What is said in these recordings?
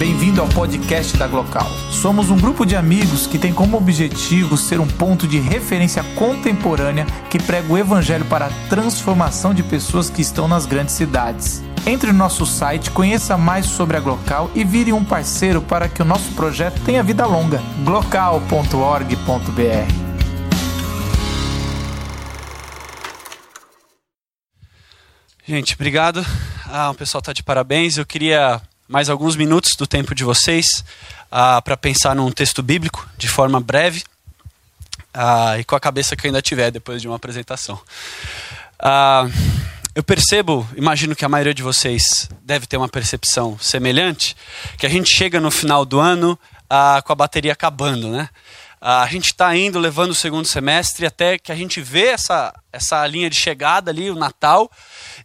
Bem-vindo ao podcast da Glocal. Somos um grupo de amigos que tem como objetivo ser um ponto de referência contemporânea que prega o evangelho para a transformação de pessoas que estão nas grandes cidades. Entre no nosso site, conheça mais sobre a Glocal e vire um parceiro para que o nosso projeto tenha vida longa. glocal.org.br Gente, obrigado. Ah, o pessoal está de parabéns. Eu queria mais alguns minutos do tempo de vocês ah, para pensar num texto bíblico de forma breve ah, e com a cabeça que ainda tiver depois de uma apresentação. Ah, eu percebo, imagino que a maioria de vocês deve ter uma percepção semelhante, que a gente chega no final do ano com a bateria acabando, né? A gente está indo, levando o segundo semestre, até que a gente vê essa, essa linha de chegada ali, o Natal,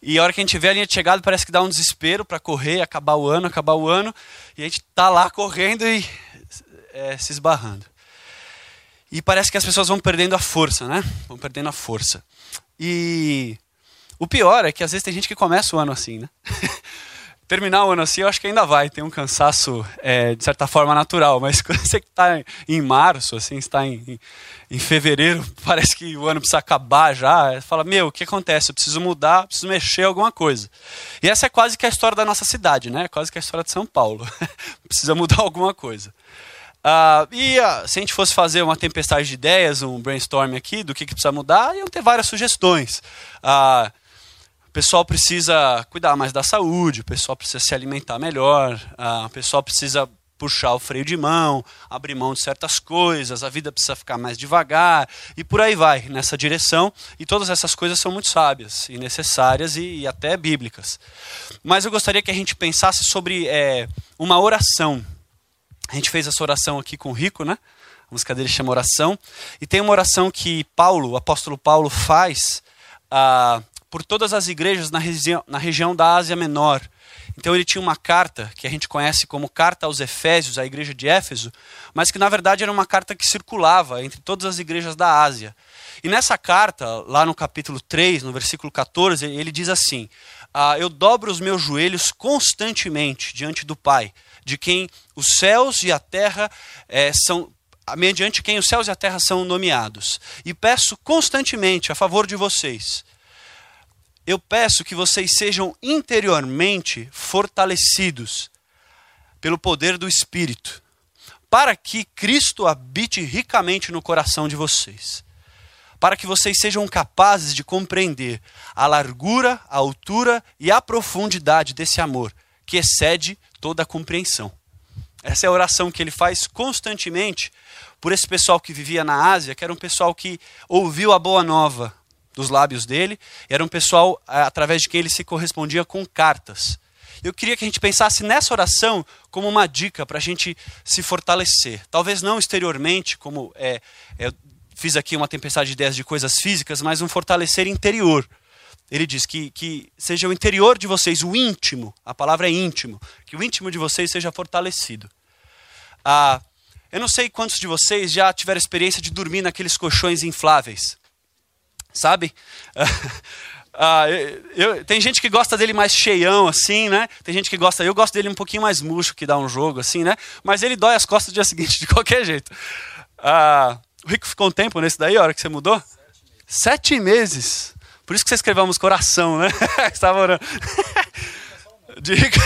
e a hora que a gente vê a linha de chegada, parece que dá um desespero para correr, acabar o ano, acabar o ano, e a gente está lá correndo e é, se esbarrando. E parece que as pessoas vão perdendo a força, né? Vão perdendo a força. E o pior é que às vezes tem gente que começa o ano assim, né? terminar o ano assim, eu acho que ainda vai. Tem um cansaço, é, de certa forma, natural. Mas quando você está em março, assim, está em, em, fevereiro, parece que o ano precisa acabar já. Fala, meu, o que acontece? Eu preciso mudar, preciso mexer alguma coisa. E essa é quase que a história da nossa cidade, né? Quase que a história de São Paulo. precisa mudar alguma coisa. Uh, e uh, se a gente fosse fazer uma tempestade de ideias, um brainstorm aqui do que, que precisa mudar, iam ter várias sugestões. Uh, pessoal precisa cuidar mais da saúde, o pessoal precisa se alimentar melhor, o pessoal precisa puxar o freio de mão, abrir mão de certas coisas, a vida precisa ficar mais devagar e por aí vai nessa direção. E todas essas coisas são muito sábias e necessárias e, e até bíblicas. Mas eu gostaria que a gente pensasse sobre é, uma oração. A gente fez essa oração aqui com o Rico, né? A música dele chama Oração. E tem uma oração que Paulo, o apóstolo Paulo, faz ah, por todas as igrejas na, regi na região da Ásia Menor. Então ele tinha uma carta que a gente conhece como Carta aos Efésios, a igreja de Éfeso, mas que na verdade era uma carta que circulava entre todas as igrejas da Ásia. E nessa carta, lá no capítulo 3, no versículo 14, ele diz assim: ah, Eu dobro os meus joelhos constantemente diante do Pai, de quem os céus e a terra é, são mediante quem os céus e a terra são nomeados. E peço constantemente a favor de vocês eu peço que vocês sejam interiormente fortalecidos pelo poder do Espírito, para que Cristo habite ricamente no coração de vocês, para que vocês sejam capazes de compreender a largura, a altura e a profundidade desse amor, que excede toda a compreensão. Essa é a oração que ele faz constantemente por esse pessoal que vivia na Ásia, que era um pessoal que ouviu a boa nova, dos lábios dele, era um pessoal eh, através de quem ele se correspondia com cartas. Eu queria que a gente pensasse nessa oração como uma dica para a gente se fortalecer. Talvez não exteriormente, como é, eu fiz aqui uma tempestade de ideias de coisas físicas, mas um fortalecer interior. Ele diz que, que seja o interior de vocês, o íntimo, a palavra é íntimo, que o íntimo de vocês seja fortalecido. Ah, eu não sei quantos de vocês já tiveram experiência de dormir naqueles colchões infláveis sabe? Ah, eu, eu, tem gente que gosta dele mais cheião, assim, né? Tem gente que gosta. Eu gosto dele um pouquinho mais murcho, que dá um jogo, assim, né? Mas ele dói as costas no dia seguinte, de qualquer jeito. Ah, o Rico ficou um tempo nesse daí, a hora que você mudou? Sete meses. Sete meses. Por isso que você escreveu a música Coração, né? Estava orando. De Rico.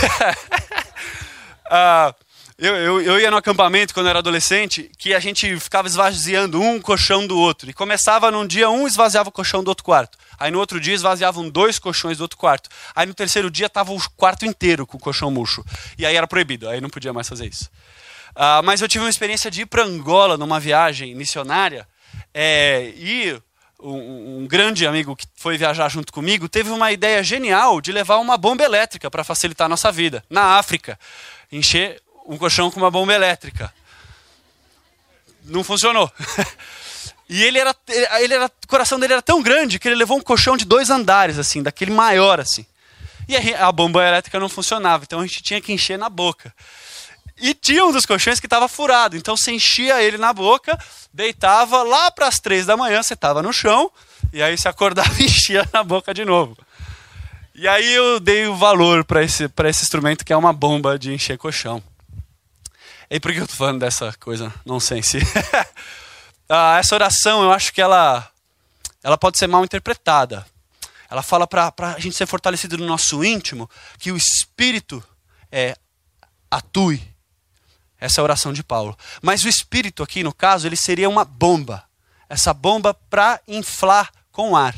ah, eu, eu, eu, ia no acampamento quando era adolescente, que a gente ficava esvaziando um colchão do outro. E começava num dia, um esvaziava o colchão do outro quarto. Aí no outro dia esvaziavam dois colchões do outro quarto. Aí no terceiro dia estava o quarto inteiro com o colchão murcho. E aí era proibido, aí não podia mais fazer isso. Ah, mas eu tive uma experiência de ir para Angola numa viagem missionária. É, e um, um, grande amigo que foi viajar junto comigo teve uma ideia genial de levar uma bomba elétrica para facilitar a nossa vida, na África. Encher um colchão com uma bomba elétrica. Não funcionou. E ele era, ele era, o coração dele era tão grande que ele levou um colchão de dois andares, assim, daquele maior, assim. E a, bomba elétrica não funcionava, então a gente tinha que encher na boca. E tinha um dos colchões que estava furado, então você enchia ele na boca, deitava lá para as três da manhã, você estava no chão, e aí você acordava e enchia na boca de novo. E aí eu dei o valor para esse, esse instrumento que é uma bomba de encher colchão. E por que eu estou falando dessa coisa nonsense? ah, essa oração, eu acho que ela, ela pode ser mal interpretada. Ela fala para a gente ser fortalecido no nosso íntimo, que o Espírito é, atue. Essa é a oração de Paulo. Mas o Espírito aqui, no caso, ele seria uma bomba. Essa bomba para inflar com ar.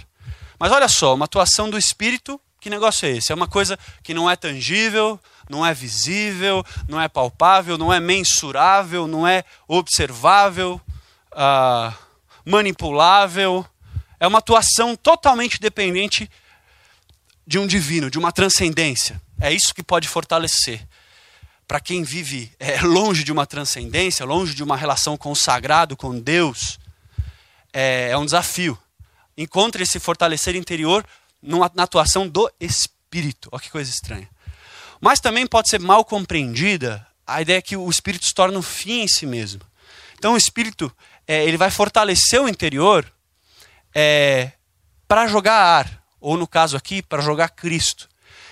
Mas olha só, uma atuação do Espírito, que negócio é esse? É uma coisa que não é tangível, não é visível, não é palpável, não é mensurável, não é observável, uh, manipulável. É uma atuação totalmente dependente de um divino, de uma transcendência. É isso que pode fortalecer. Para quem vive é, longe de uma transcendência, longe de uma relação com o sagrado, com Deus, é, é um desafio. Encontre esse fortalecer interior numa, na atuação do Espírito. Olha que coisa estranha. Mas também pode ser mal compreendida a ideia que o espírito se torna um fim em si mesmo. Então o espírito é, ele vai fortalecer o interior é, para jogar ar, ou no caso aqui, para jogar Cristo.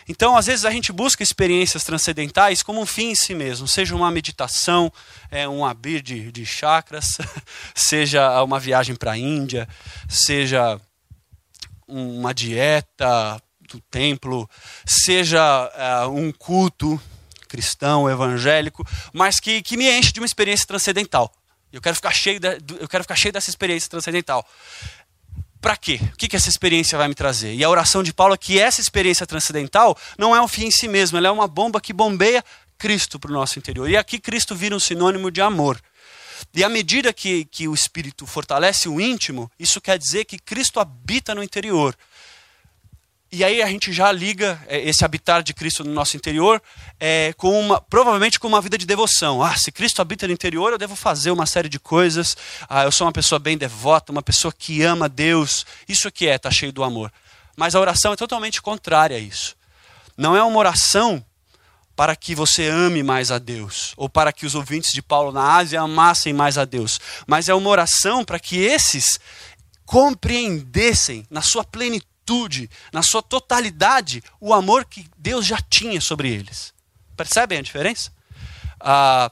Então, às vezes, a gente busca experiências transcendentais como um fim em si mesmo, seja uma meditação, é, um abrir de, de chakras, seja uma viagem para a Índia, seja uma dieta do templo, seja uh, um culto cristão, evangélico, mas que, que me enche de uma experiência transcendental. Eu quero ficar cheio, de, eu quero ficar cheio dessa experiência transcendental. Para quê? O que, que essa experiência vai me trazer? E a oração de Paulo é que essa experiência transcendental não é um fim em si mesmo, ela é uma bomba que bombeia Cristo para o nosso interior. E aqui Cristo vira um sinônimo de amor. E à medida que, que o Espírito fortalece o íntimo, isso quer dizer que Cristo habita no interior. E aí a gente já liga é, esse habitar de Cristo no nosso interior é, com uma, provavelmente com uma vida de devoção. Ah, se Cristo habita no interior, eu devo fazer uma série de coisas. Ah, eu sou uma pessoa bem devota, uma pessoa que ama Deus. Isso aqui é, está cheio do amor. Mas a oração é totalmente contrária a isso. Não é uma oração para que você ame mais a Deus, ou para que os ouvintes de Paulo na Ásia amassem mais a Deus, mas é uma oração para que esses compreendessem na sua plenitude, na sua totalidade, o amor que Deus já tinha sobre eles. Percebem a diferença? a,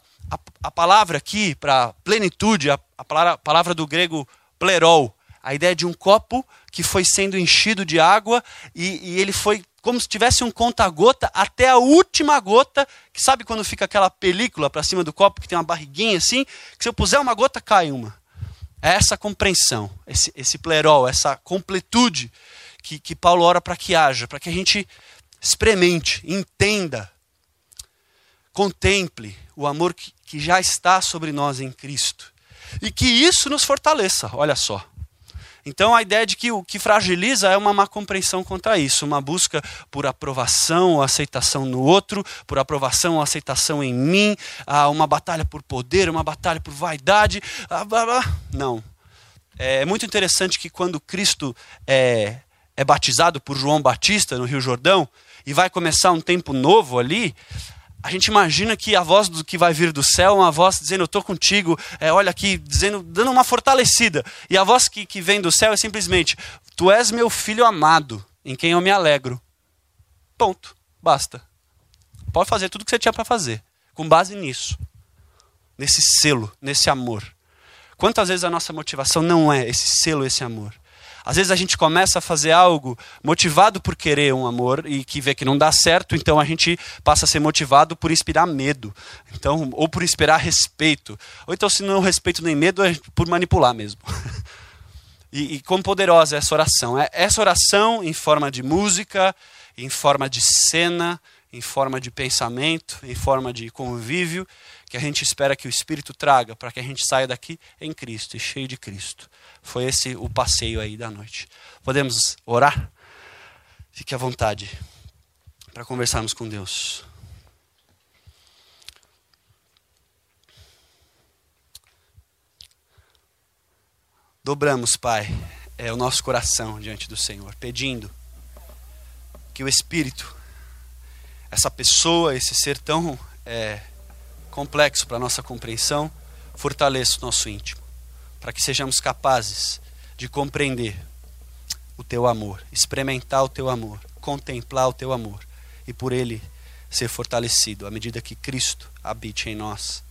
a palavra aqui para plenitude, a, a palavra, palavra do grego plerol, a ideia de um copo que foi sendo enchido de água e, e ele foi como se tivesse um conta-gota até a última gota, que sabe quando fica aquela película para cima do copo que tem uma barriguinha assim, que se eu puser uma gota cai uma. É essa compreensão, esse, esse plerol, essa completude que, que Paulo ora para que haja, para que a gente experimente, entenda, contemple o amor que, que já está sobre nós em Cristo. E que isso nos fortaleça, olha só. Então a ideia de que o que fragiliza é uma má compreensão contra isso, uma busca por aprovação ou aceitação no outro, por aprovação ou aceitação em mim, uma batalha por poder, uma batalha por vaidade. Não. É muito interessante que quando Cristo é, é batizado por João Batista no Rio Jordão e vai começar um tempo novo ali, a gente imagina que a voz do que vai vir do céu é uma voz dizendo, eu estou contigo, é, olha aqui, dizendo, dando uma fortalecida. E a voz que, que vem do céu é simplesmente, tu és meu filho amado, em quem eu me alegro. Ponto. Basta. Pode fazer tudo o que você tinha para fazer, com base nisso. Nesse selo, nesse amor. Quantas vezes a nossa motivação não é esse selo, esse amor? Às vezes a gente começa a fazer algo motivado por querer um amor e que vê que não dá certo, então a gente passa a ser motivado por inspirar medo. Então, ou por inspirar respeito. Ou então, se não respeito nem medo, é por manipular mesmo. e, e quão poderosa é essa oração? É essa oração em forma de música, em forma de cena, em forma de pensamento, em forma de convívio, que a gente espera que o Espírito traga para que a gente saia daqui em Cristo e cheio de Cristo. Foi esse o passeio aí da noite. Podemos orar? Fique à vontade para conversarmos com Deus. Dobramos, Pai, é o nosso coração diante do Senhor, pedindo que o Espírito, essa pessoa, esse ser tão é, complexo para nossa compreensão, fortaleça o nosso íntimo para que sejamos capazes de compreender o teu amor, experimentar o teu amor, contemplar o teu amor e por ele ser fortalecido à medida que Cristo habite em nós.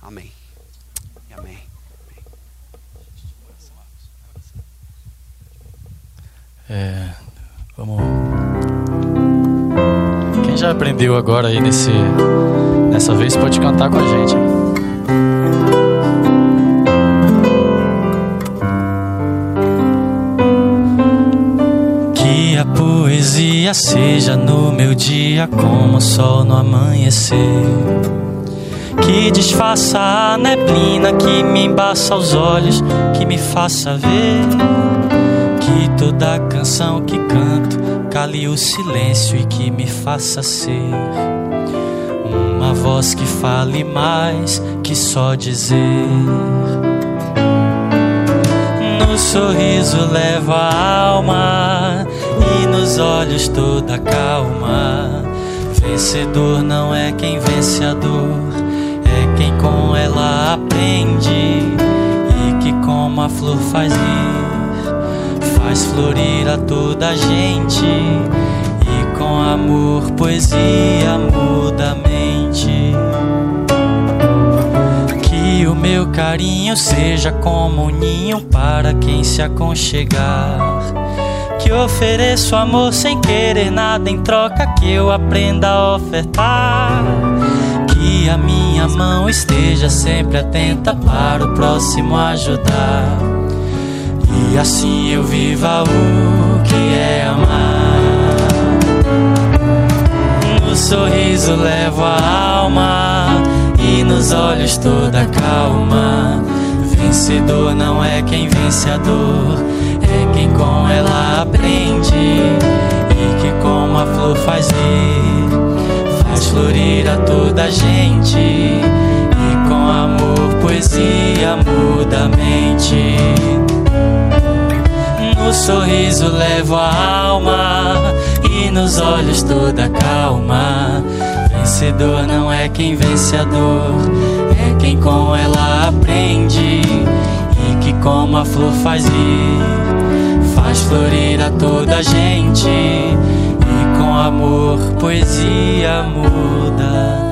Amém. Amém. É, vamos. Já aprendeu agora aí nesse, nessa vez pode cantar com a gente. Que a poesia seja no meu dia como o sol no amanhecer. Que desfaça a neblina que me embaça os olhos, que me faça ver que toda canção que canto cale o silêncio e que me faça ser uma voz que fale mais que só dizer. No sorriso levo a alma e nos olhos toda calma. Vencedor não é quem vence a dor, é quem com ela aprende e que como a flor faz rir, faz florir a toda a gente e com amor, poesia muda a mente. Que o meu carinho seja como um ninho para quem se aconchegar. Que ofereço amor sem querer nada em troca, que eu aprenda a ofertar. Que a minha mão esteja sempre atenta para o próximo ajudar. E assim eu viva o que é amar. No sorriso levo a alma e nos olhos toda calma. Vencedor não é quem vence a dor, é quem com ela aprende e que como a flor faz rir, faz florir a toda gente e com amor, poesia muda a mente. No sorriso levo a alma e nos olhos toda calma. Vencedor não é quem vence a dor, é quem com ela aprende e que como a flor faz rir, faz florir a toda gente e com amor poesia muda.